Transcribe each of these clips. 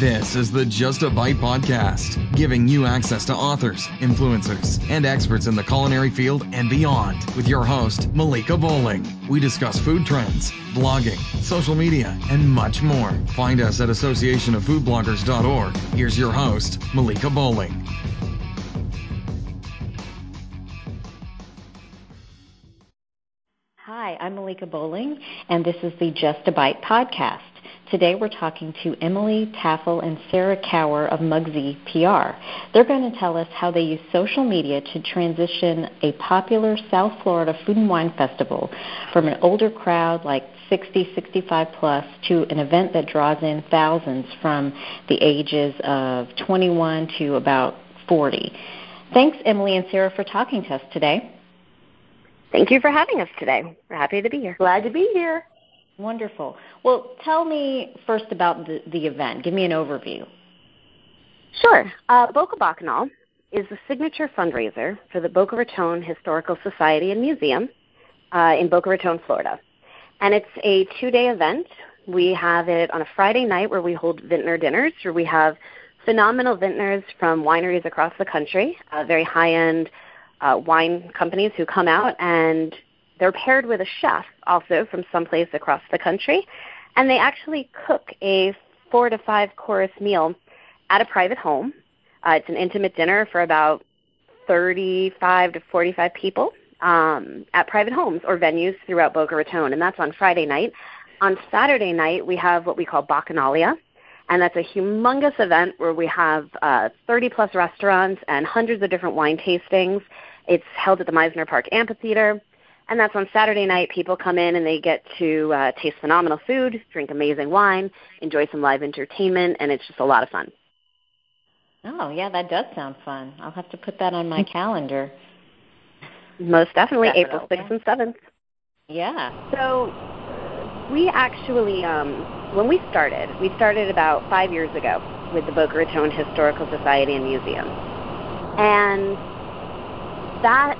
This is the Just a Bite podcast, giving you access to authors, influencers, and experts in the culinary field and beyond with your host, Malika Bowling. We discuss food trends, blogging, social media, and much more. Find us at associationoffoodbloggers.org. Here's your host, Malika Bowling. Hi, I'm Malika Bowling, and this is the Just a Bite podcast. Today we're talking to Emily Taffel and Sarah Cower of Mugsy PR. They're going to tell us how they use social media to transition a popular South Florida food and wine festival from an older crowd like 60, 65 plus to an event that draws in thousands from the ages of 21 to about 40. Thanks, Emily and Sarah, for talking to us today. Thank you for having us today. We're happy to be here. Glad to be here. Wonderful. Well, tell me first about the, the event. Give me an overview. Sure. Uh, Boca Bacchanal is the signature fundraiser for the Boca Raton Historical Society and Museum uh, in Boca Raton, Florida. And it's a two day event. We have it on a Friday night where we hold vintner dinners, where we have phenomenal vintners from wineries across the country, uh, very high end uh, wine companies who come out and they're paired with a chef also from someplace across the country, and they actually cook a four to five course meal at a private home. Uh, it's an intimate dinner for about 35 to 45 people um, at private homes or venues throughout Boca Raton, and that's on Friday night. On Saturday night, we have what we call Bacchanalia, and that's a humongous event where we have uh, 30 plus restaurants and hundreds of different wine tastings. It's held at the Mizner Park Amphitheater. And that's on Saturday night. People come in and they get to uh, taste phenomenal food, drink amazing wine, enjoy some live entertainment, and it's just a lot of fun. Oh, yeah, that does sound fun. I'll have to put that on my calendar. Most definitely, definitely. April 6th and 7th. Yeah. So we actually, um, when we started, we started about five years ago with the Boca Raton Historical Society and Museum. And that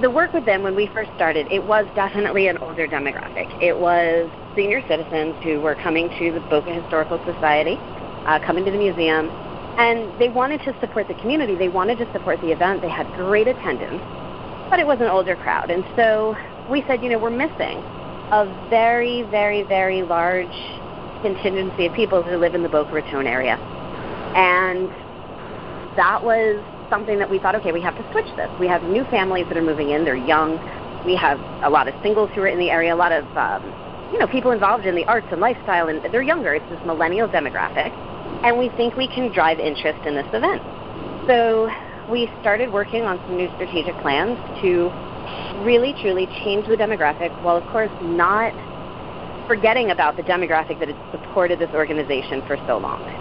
the work with them when we first started, it was definitely an older demographic. It was senior citizens who were coming to the Boca Historical Society, uh, coming to the museum, and they wanted to support the community. They wanted to support the event. They had great attendance, but it was an older crowd. And so we said, you know, we're missing a very, very, very large contingency of people who live in the Boca Raton area. And that was something that we thought, okay, we have to switch this. We have new families that are moving in. They're young. We have a lot of singles who are in the area, a lot of, um, you know, people involved in the arts and lifestyle, and they're younger. It's this millennial demographic. And we think we can drive interest in this event. So we started working on some new strategic plans to really, truly change the demographic while, of course, not forgetting about the demographic that has supported this organization for so long.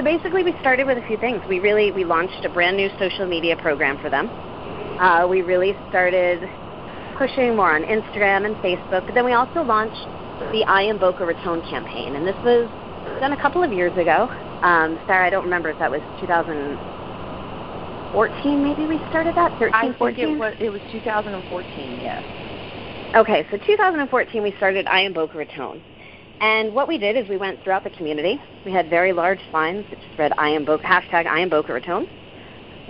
So basically, we started with a few things. We really we launched a brand new social media program for them. Uh, we really started pushing more on Instagram and Facebook, but then we also launched the I Am Boca Raton campaign, and this was done a couple of years ago. Um, Sarah, I don't remember if that was 2014. Maybe we started that 13, I 14? think it was it was 2014. Yes. Okay, so 2014 we started I Am Boca Raton. And what we did is we went throughout the community. We had very large signs that just read I am Boca, hashtag I am Boca Raton.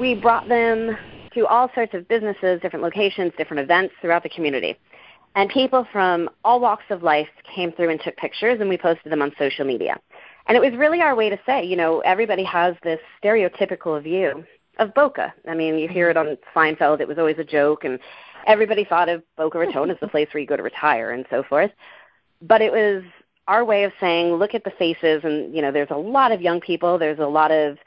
We brought them to all sorts of businesses, different locations, different events throughout the community. And people from all walks of life came through and took pictures, and we posted them on social media. And it was really our way to say, you know, everybody has this stereotypical view of Boca. I mean, you hear it on Seinfeld, it was always a joke, and everybody thought of Boca Raton as the place where you go to retire and so forth. But it was our way of saying, look at the faces, and you know, there's a lot of young people. There's a lot of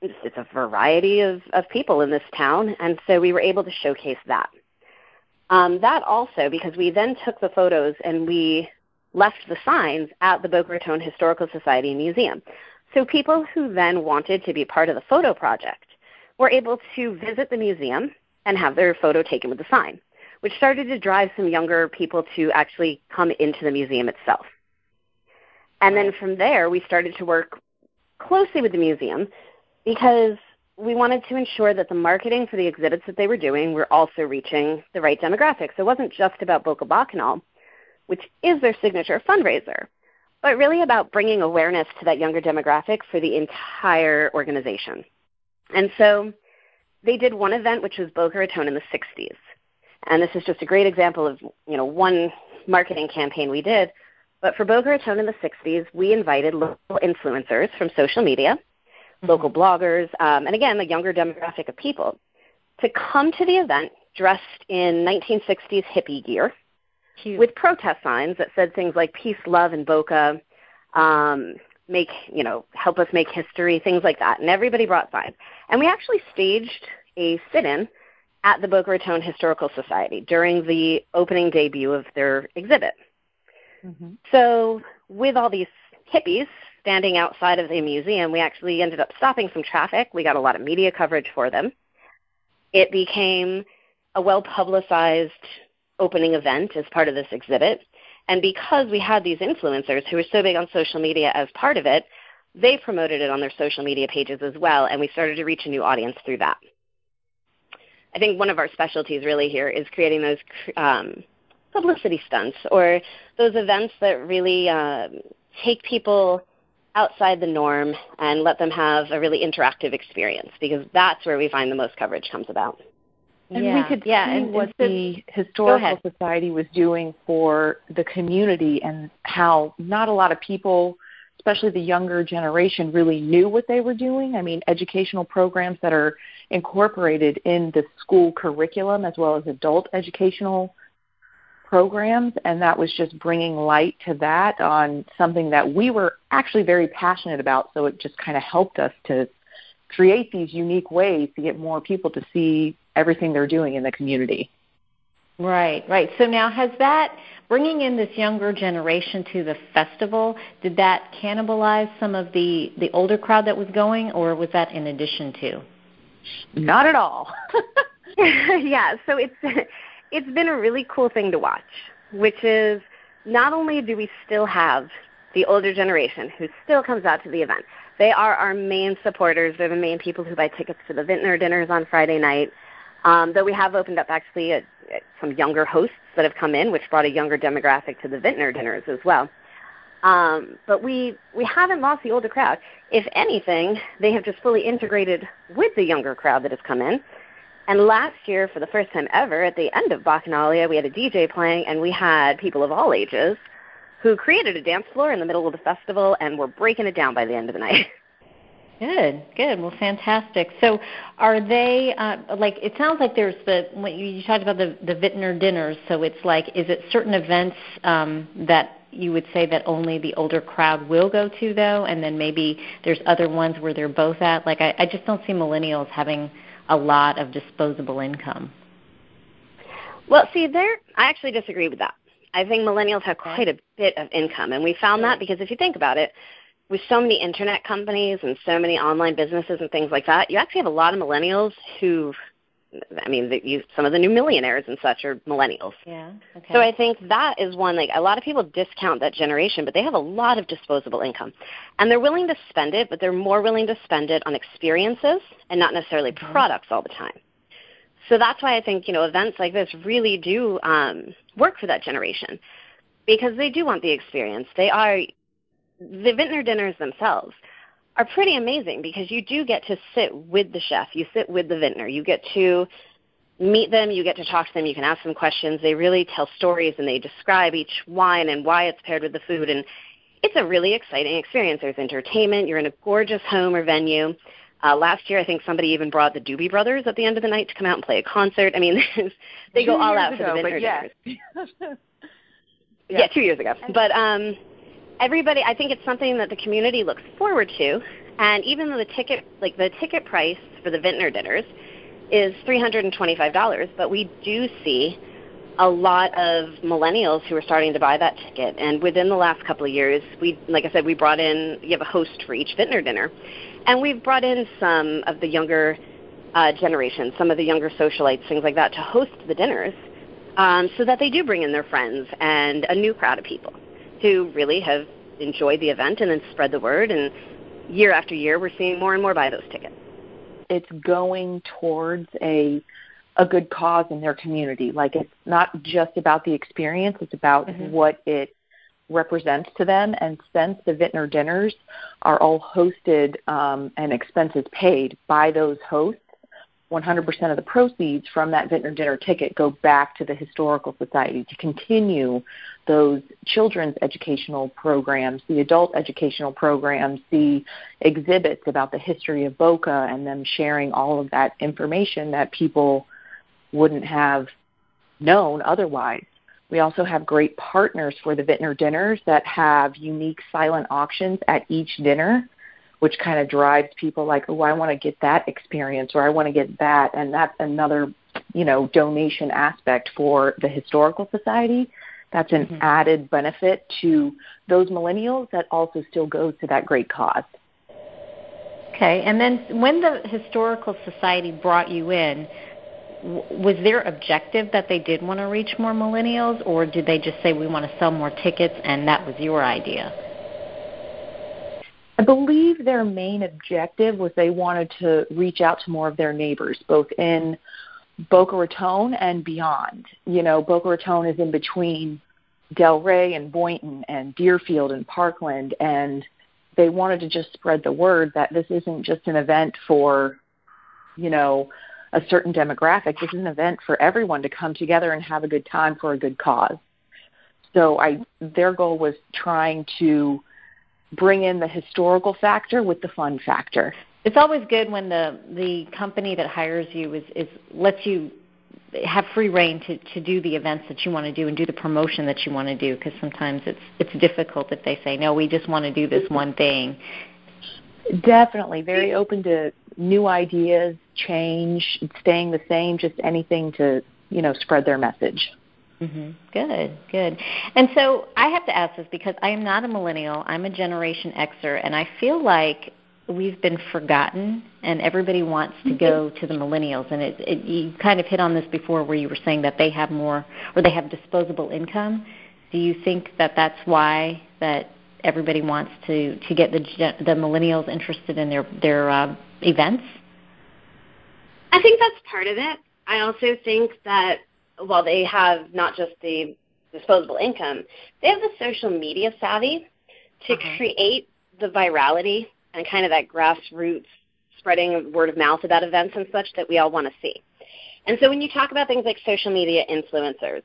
it's a variety of, of people in this town, and so we were able to showcase that. Um, that also, because we then took the photos and we left the signs at the Boca Raton Historical Society Museum. So people who then wanted to be part of the photo project were able to visit the museum and have their photo taken with the sign, which started to drive some younger people to actually come into the museum itself. And then from there, we started to work closely with the museum because we wanted to ensure that the marketing for the exhibits that they were doing were also reaching the right demographics. So it wasn't just about Boca Bacchanal, which is their signature fundraiser, but really about bringing awareness to that younger demographic for the entire organization. And so they did one event, which was Boca Raton in the 60s. And this is just a great example of, you know, one marketing campaign we did. But for Boca Raton in the 60s, we invited local influencers from social media, mm-hmm. local bloggers, um, and again, the younger demographic of people to come to the event dressed in 1960s hippie gear Cute. with protest signs that said things like peace, love, and Boca, um, make, you know, help us make history, things like that. And everybody brought signs. And we actually staged a sit-in at the Boca Raton Historical Society during the opening debut of their exhibit. Mm-hmm. So with all these hippies standing outside of the museum, we actually ended up stopping some traffic. We got a lot of media coverage for them. It became a well publicized opening event as part of this exhibit. And because we had these influencers who were so big on social media as part of it, they promoted it on their social media pages as well, and we started to reach a new audience through that. I think one of our specialties really here is creating those um, publicity stunts or those events that really uh, take people outside the norm and let them have a really interactive experience because that's where we find the most coverage comes about. And yeah. we could yeah, see and, what and the Historical Society was doing for the community and how not a lot of people, especially the younger generation, really knew what they were doing. I mean, educational programs that are incorporated in the school curriculum as well as adult educational programs, and that was just bringing light to that on something that we were actually very passionate about. So it just kind of helped us to create these unique ways to get more people to see everything they're doing in the community. Right, right. So now has that bringing in this younger generation to the festival, did that cannibalize some of the the older crowd that was going or was that in addition to? Not at all. yeah, so it's it's been a really cool thing to watch, which is not only do we still have the older generation who still comes out to the event. They are our main supporters. They're the main people who buy tickets to the vintner dinners on Friday night. Um, though we have opened up actually a, a, some younger hosts that have come in, which brought a younger demographic to the vintner dinners as well. Um, but we we haven't lost the older crowd. If anything, they have just fully integrated with the younger crowd that has come in. And last year, for the first time ever, at the end of Bacchanalia, we had a DJ playing, and we had people of all ages who created a dance floor in the middle of the festival and were breaking it down by the end of the night. Good, good. Well, fantastic. So, are they uh, like? It sounds like there's the when you, talked about the the vintner dinners. So it's like, is it certain events um, that you would say that only the older crowd will go to, though, and then maybe there's other ones where they're both at? Like, I, I just don't see millennials having a lot of disposable income. Well, see, there, I actually disagree with that. I think millennials have quite a bit of income, and we found that because if you think about it, with so many internet companies and so many online businesses and things like that, you actually have a lot of millennials who I mean, the, you, some of the new millionaires and such are millennials. Yeah. Okay. So I think that is one. Like a lot of people discount that generation, but they have a lot of disposable income, and they're willing to spend it, but they're more willing to spend it on experiences and not necessarily mm-hmm. products all the time. So that's why I think you know events like this really do um, work for that generation because they do want the experience. They are the vintner dinners themselves are pretty amazing because you do get to sit with the chef, you sit with the vintner, you get to meet them, you get to talk to them, you can ask them questions. They really tell stories and they describe each wine and why it's paired with the food and it's a really exciting experience. There's entertainment, you're in a gorgeous home or venue. Uh, last year, I think somebody even brought the Doobie Brothers at the end of the night to come out and play a concert. I mean, they go all out ago, for the vintner yeah. yeah. yeah, two years ago. But um, everybody i think it's something that the community looks forward to. And even though the ticket like the ticket price for the vintner dinners is $325 but we do see a lot of millennials who are starting to buy that ticket. And within the last couple of years we like i said we brought in you have a host for each vintner dinner. And we've brought in some of the younger uh, generations some of the younger socialites things like that to host the dinners um, so that they do bring in their friends and a new crowd of people who really have enjoyed the event and then spread the word. And year after year, we're seeing more and more buy those tickets. It's going towards a a good cause in their community. Like it's not just about the experience; it's about mm-hmm. what it represents to them. And since the Vintner dinners are all hosted um, and expenses paid by those hosts, 100% of the proceeds from that Vintner dinner ticket go back to the Historical Society to continue those children's educational programs, the adult educational programs, the exhibits about the history of Boca, and them sharing all of that information that people wouldn't have known otherwise. We also have great partners for the Vintner dinners that have unique silent auctions at each dinner, which kind of drives people like, oh, I want to get that experience or I want to get that. And that's another, you know, donation aspect for the Historical Society. That's an mm-hmm. added benefit to those millennials that also still goes to that great cause. Okay, and then when the Historical Society brought you in, was their objective that they did want to reach more millennials, or did they just say we want to sell more tickets and that was your idea? I believe their main objective was they wanted to reach out to more of their neighbors, both in Boca Raton and beyond. You know, Boca Raton is in between Delray and Boynton and Deerfield and Parkland, and they wanted to just spread the word that this isn't just an event for, you know, a certain demographic. This is an event for everyone to come together and have a good time for a good cause. So I, their goal was trying to bring in the historical factor with the fun factor. It's always good when the the company that hires you is, is lets you have free reign to, to do the events that you want to do and do the promotion that you want to do because sometimes it's it's difficult if they say no we just want to do this one thing definitely very open to new ideas, change, staying the same, just anything to, you know, spread their message. Mm-hmm. Good, good. And so I have to ask this because I am not a millennial. I'm a Generation Xer, and I feel like we've been forgotten, and everybody wants to go to the millennials. And it, it, you kind of hit on this before, where you were saying that they have more, or they have disposable income. Do you think that that's why that everybody wants to to get the the millennials interested in their their uh, events? I think that's part of it. I also think that while they have not just the disposable income, they have the social media savvy to uh-huh. create the virality and kind of that grassroots spreading word of mouth about events and such that we all want to see. And so when you talk about things like social media influencers,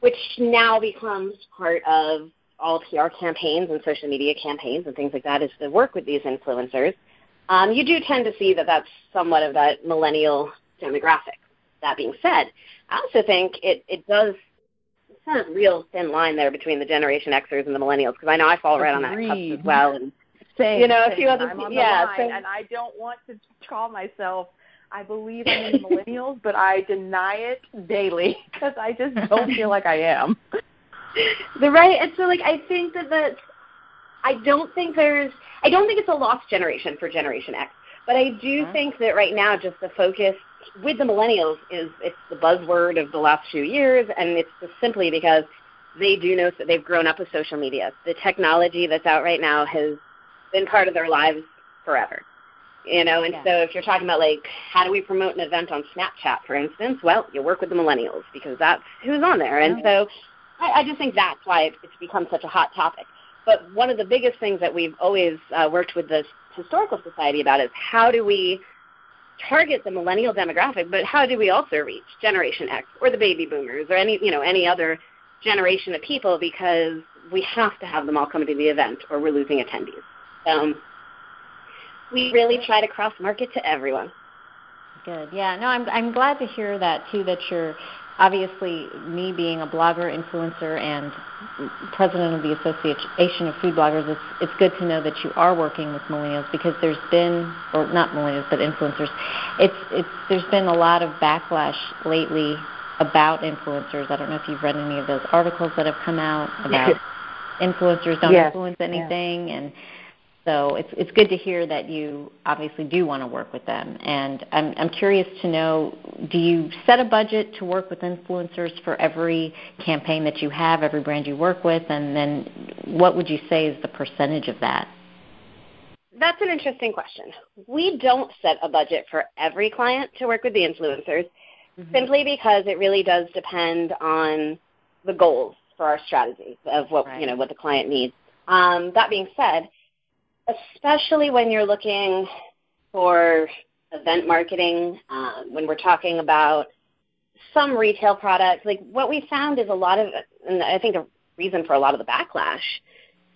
which now becomes part of all PR campaigns and social media campaigns and things like that is to work with these influencers, um, you do tend to see that that's somewhat of that millennial demographic. That being said, I also think it, it does it's kind of real thin line there between the Generation Xers and the millennials because I know I fall right Agreed. on that cusp as well. And same, you know, same. a few other on yeah, the so, and I don't want to call myself. I believe I'm in the millennials, but I deny it daily because I just don't feel like I am. the right and so like I think that that I don't think there's I don't think it's a lost generation for Generation X. But I do uh-huh. think that right now just the focus with the millennials is it's the buzzword of the last few years and it's just simply because they do know that they've grown up with social media. The technology that's out right now has been part of their lives forever. You know, and yeah. so if you're talking about like how do we promote an event on Snapchat, for instance, well, you work with the millennials because that's who's on there. And so I, I just think that's why it's become such a hot topic. But one of the biggest things that we've always uh, worked with the Historical Society about is how do we target the millennial demographic, but how do we also reach Generation X or the baby boomers or any you know any other generation of people because we have to have them all come to the event or we're losing attendees. Um, we really try to cross market to everyone. Good. Yeah. No, I'm I'm glad to hear that too. That you're obviously me being a blogger, influencer, and president of the Association of Food Bloggers, it's, it's good to know that you are working with millennials because there's been, or not millennials, but influencers. It's, it's, there's been a lot of backlash lately about influencers. I don't know if you've read any of those articles that have come out about influencers don't yes. influence anything, and so it's it's good to hear that you obviously do want to work with them. And I'm I'm curious to know, do you set a budget to work with influencers for every campaign that you have, every brand you work with, and then what would you say is the percentage of that? That's an interesting question. We don't set a budget for every client to work with the influencers, mm-hmm. simply because it really does depend on the goals for our strategy of what right. you know what the client needs. Um, that being said, especially when you're looking for event marketing, um, when we're talking about some retail products, like what we found is a lot of, and I think a reason for a lot of the backlash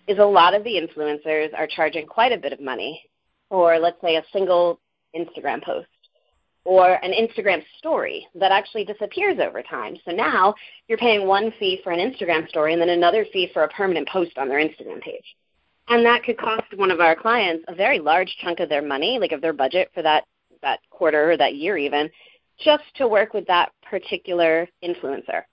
is a lot of the influencers are charging quite a bit of money for, let's say, a single Instagram post or an Instagram story that actually disappears over time. So now you're paying one fee for an Instagram story and then another fee for a permanent post on their Instagram page. And that could cost one of our clients a very large chunk of their money, like of their budget for that, that quarter or that year even, just to work with that particular influencer.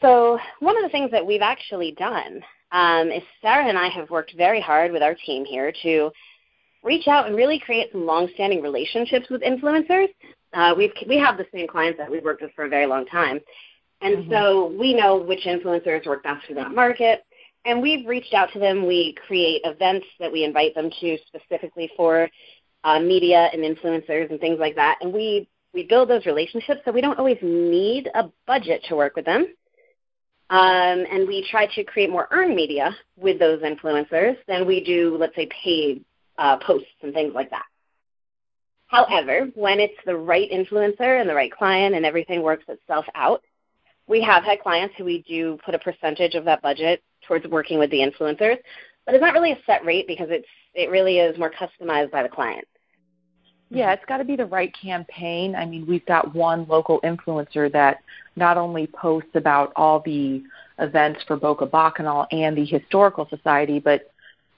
So one of the things that we've actually done um, is Sarah and I have worked very hard with our team here to reach out and really create some long-standing relationships with influencers. Uh, we've, we have the same clients that we've worked with for a very long time. And mm-hmm. so we know which influencers work best for that market. And we've reached out to them. We create events that we invite them to specifically for uh, media and influencers and things like that. And we, we build those relationships so we don't always need a budget to work with them. Um, and we try to create more earned media with those influencers than we do, let's say, paid uh, posts and things like that. However, when it's the right influencer and the right client and everything works itself out, we have had clients who we do put a percentage of that budget towards working with the influencers, but it's not really a set rate because it's it really is more customized by the client. Yeah, it's got to be the right campaign. I mean, we've got one local influencer that not only posts about all the events for Boca Bacchanal and the Historical Society, but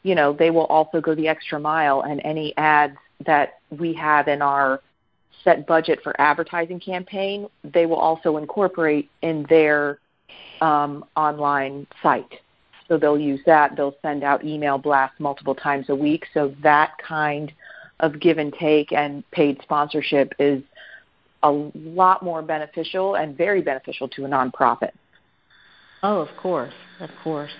you know, they will also go the extra mile and any ads that we have in our set budget for advertising campaign, they will also incorporate in their um, online site. So they'll use that. They'll send out email blasts multiple times a week. So that kind of give and take and paid sponsorship is a lot more beneficial and very beneficial to a nonprofit. Oh, of course, of course.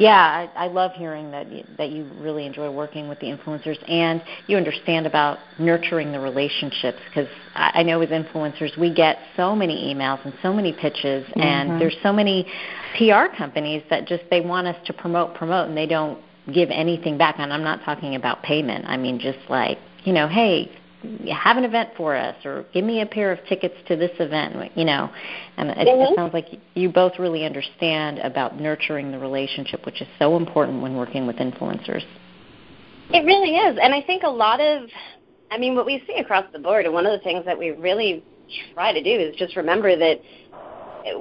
Yeah, I, I love hearing that you, that you really enjoy working with the influencers and you understand about nurturing the relationships because I, I know with influencers we get so many emails and so many pitches mm-hmm. and there's so many PR companies that just they want us to promote promote and they don't give anything back and I'm not talking about payment. I mean just like, you know, hey, have an event for us or give me a pair of tickets to this event you know. And it, mm-hmm. it sounds like you both really understand about nurturing the relationship which is so important when working with influencers. It really is. And i think a lot of i mean what we see across the board and one of the things that we really try to do is just remember that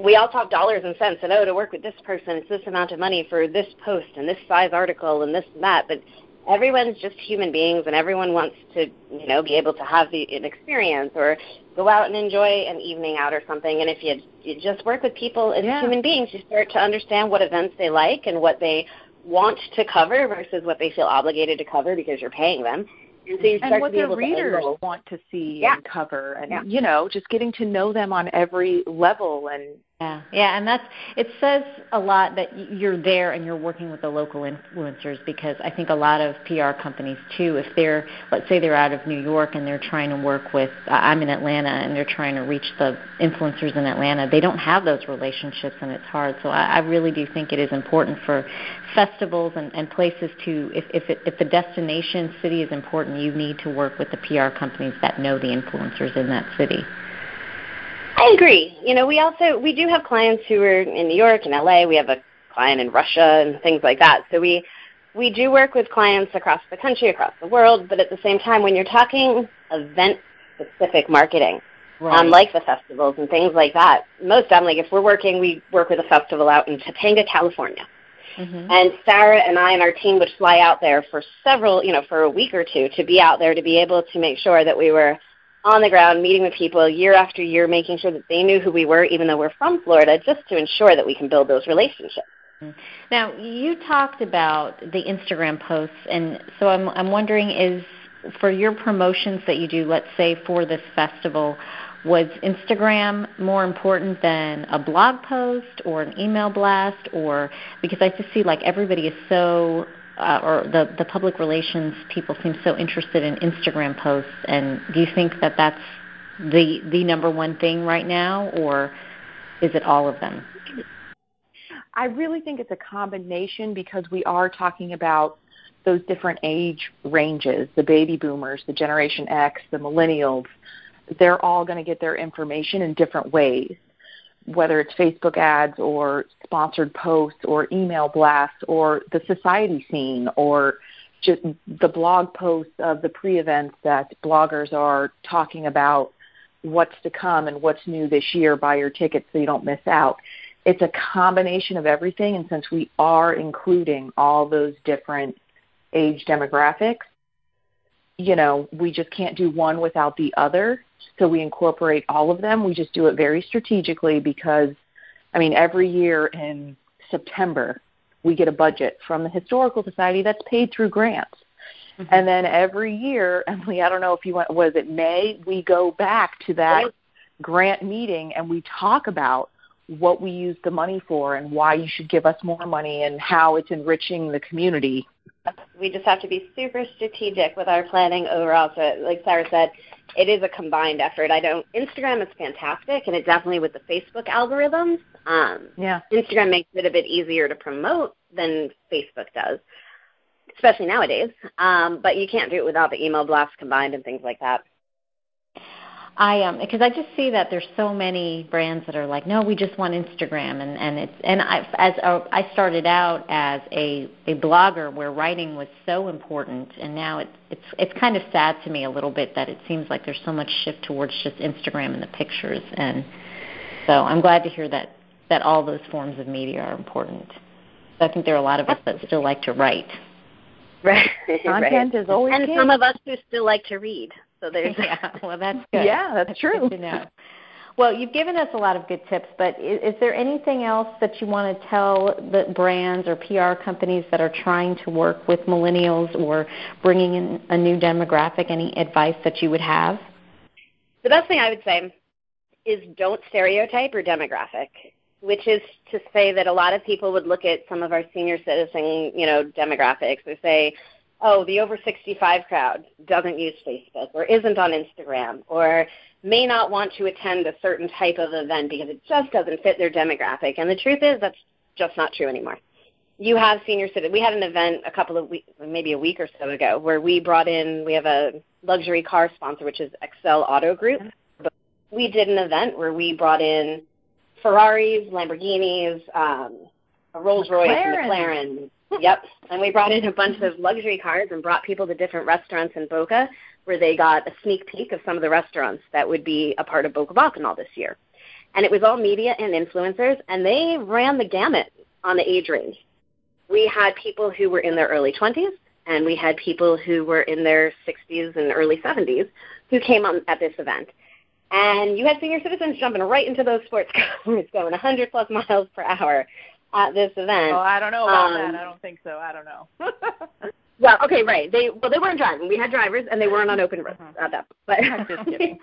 we all talk dollars and cents and oh to work with this person it's this amount of money for this post and this size article and this and that. But everyone's just human beings and everyone wants to you know be able to have the an experience or go out and enjoy an evening out or something and if you you just work with people as yeah. human beings you start to understand what events they like and what they want to cover versus what they feel obligated to cover because you're paying them and, so you and what the readers to want to see yeah. and cover and yeah. you know just getting to know them on every level and yeah, yeah, and that's it says a lot that you're there and you're working with the local influencers because I think a lot of PR companies too, if they're let's say they're out of New York and they're trying to work with uh, I'm in Atlanta and they're trying to reach the influencers in Atlanta, they don't have those relationships and it's hard. So I, I really do think it is important for festivals and, and places to if if it, if the destination city is important, you need to work with the PR companies that know the influencers in that city. I agree. You know, we also we do have clients who are in New York and LA. We have a client in Russia and things like that. So we we do work with clients across the country, across the world, but at the same time when you're talking event specific marketing, right. um, like the festivals and things like that, most time like if we're working we work with a festival out in Topanga, California. Mm-hmm. And Sarah and I and our team would fly out there for several, you know, for a week or two to be out there to be able to make sure that we were on the ground, meeting with people year after year, making sure that they knew who we were, even though we're from Florida, just to ensure that we can build those relationships. Now, you talked about the Instagram posts, and so I'm, I'm wondering is for your promotions that you do, let's say for this festival, was Instagram more important than a blog post or an email blast, or because I just see like everybody is so uh, or the, the public relations people seem so interested in Instagram posts. And do you think that that's the the number one thing right now, or is it all of them? I really think it's a combination because we are talking about those different age ranges the baby boomers, the Generation X, the millennials. They're all going to get their information in different ways, whether it's Facebook ads or sponsored posts or email blasts or the society scene or just the blog posts of the pre events that bloggers are talking about what's to come and what's new this year. Buy your tickets so you don't miss out. It's a combination of everything, and since we are including all those different age demographics, you know, we just can't do one without the other. So we incorporate all of them. We just do it very strategically because, I mean, every year in September, we get a budget from the Historical Society that's paid through grants. Mm-hmm. And then every year, Emily, I don't know if you went, was it May? We go back to that right. grant meeting and we talk about what we use the money for and why you should give us more money and how it's enriching the community. We just have to be super strategic with our planning overall. So, like Sarah said, it is a combined effort. I don't. Instagram is fantastic, and it definitely with the Facebook algorithms. Um, yeah. Instagram makes it a bit easier to promote than Facebook does especially nowadays. Um, but you can't do it without the email blasts combined and things like that. I um because I just see that there's so many brands that are like, no, we just want Instagram, and and it's and I as a, I started out as a a blogger where writing was so important, and now it's it's it's kind of sad to me a little bit that it seems like there's so much shift towards just Instagram and the pictures, and so I'm glad to hear that that all those forms of media are important. I think there are a lot of us that still like to write. Right. Content right. is always and some of us who still like to read. So there's yeah. Well, that's good. Yeah, that's, that's true. Good to know. Well, you've given us a lot of good tips, but is, is there anything else that you want to tell the brands or PR companies that are trying to work with millennials or bringing in a new demographic? Any advice that you would have? The best thing I would say is don't stereotype your demographic which is to say that a lot of people would look at some of our senior citizen, you know, demographics and say, oh, the over 65 crowd doesn't use Facebook or isn't on Instagram or may not want to attend a certain type of event because it just doesn't fit their demographic. And the truth is that's just not true anymore. You have senior citizens. We had an event a couple of weeks, maybe a week or so ago, where we brought in, we have a luxury car sponsor, which is Excell Auto Group. But we did an event where we brought in Ferraris, Lamborghinis, um, Rolls Royce, and McLaren. Yep. And we brought in a bunch of luxury cars and brought people to different restaurants in Boca where they got a sneak peek of some of the restaurants that would be a part of Boca Bacchanal this year. And it was all media and influencers, and they ran the gamut on the age range. We had people who were in their early 20s, and we had people who were in their 60s and early 70s who came on at this event. And you had senior citizens jumping right into those sports cars, going 100 plus miles per hour at this event. Oh, I don't know about um, that. I don't think so. I don't know. well, okay, right. They well, they weren't driving. We had drivers, and they weren't on open roads uh-huh. at that. But just kidding.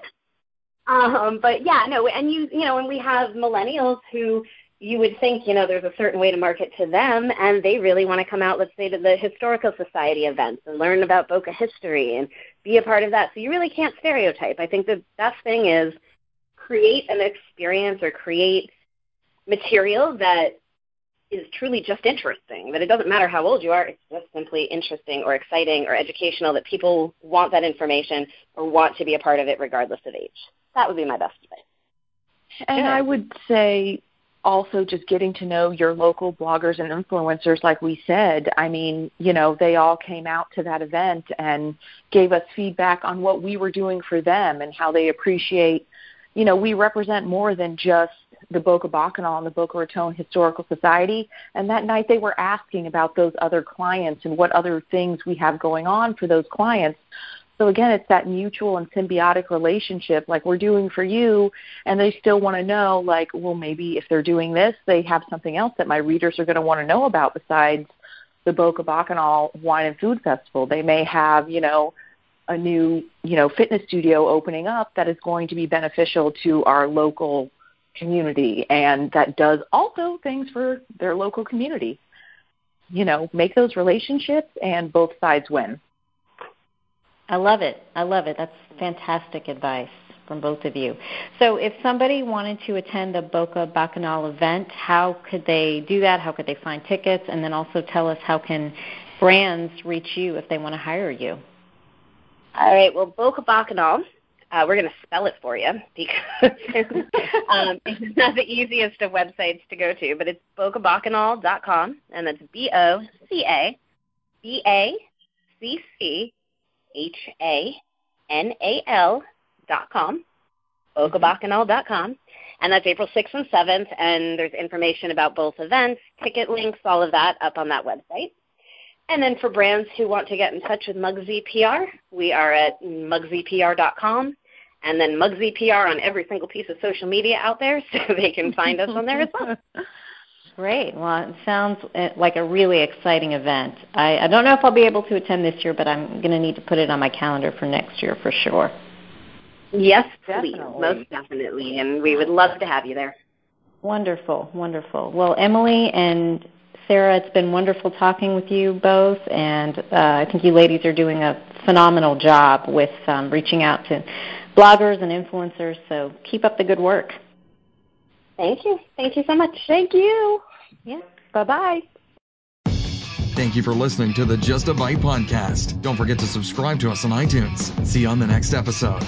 um, but yeah, no, and you you know, and we have millennials who you would think, you know, there's a certain way to market to them, and they really want to come out, let's say, to the Historical Society events and learn about Boca history and be a part of that. So you really can't stereotype. I think the best thing is create an experience or create material that is truly just interesting, that it doesn't matter how old you are, it's just simply interesting or exciting or educational, that people want that information or want to be a part of it regardless of age. That would be my best advice. And I would say also just getting to know your local bloggers and influencers like we said i mean you know they all came out to that event and gave us feedback on what we were doing for them and how they appreciate you know we represent more than just the Boca Bacchanal and the Boca Raton Historical Society. And that night they were asking about those other clients and what other things we have going on for those clients. So again, it's that mutual and symbiotic relationship, like we're doing for you, and they still want to know, like, well, maybe if they're doing this, they have something else that my readers are going to want to know about besides the Boca Bacchanal Wine and Food Festival. They may have, you know, a new, you know, fitness studio opening up that is going to be beneficial to our local community and that does also things for their local community. You know, make those relationships and both sides win. I love it. I love it. That's fantastic advice. from both of you. So, if somebody wanted to attend the Boca Bacchanal event, how could they do that? How could they find tickets? And then also tell us how can brands reach you if they want to hire you? All right. Well, Boca Bacchanal, uh, we're going to spell it for you because um, it's not the easiest of websites to go to, but it's bocabacchanal.com, and that's B O C A B A C C H A N A L dot com, bocabacchanal.com. And that's April 6th and 7th, and there's information about both events, ticket links, all of that up on that website. And then for brands who want to get in touch with Mugsy PR, we are at mugsypr.com and then Mugsy PR on every single piece of social media out there so they can find us on there as well. Great. Well, it sounds uh, like a really exciting event. I, I don't know if I'll be able to attend this year, but I'm going to need to put it on my calendar for next year for sure. Yes, definitely. please. Most definitely. And we would love to have you there. Wonderful, wonderful. Well, Emily and Sarah, it's been wonderful talking with you both, and uh, I think you ladies are doing a phenomenal job with um, reaching out to bloggers and influencers. So keep up the good work. Thank you. Thank you so much. Thank you. Yeah. Bye bye. Thank you for listening to the Just a Bite podcast. Don't forget to subscribe to us on iTunes. See you on the next episode.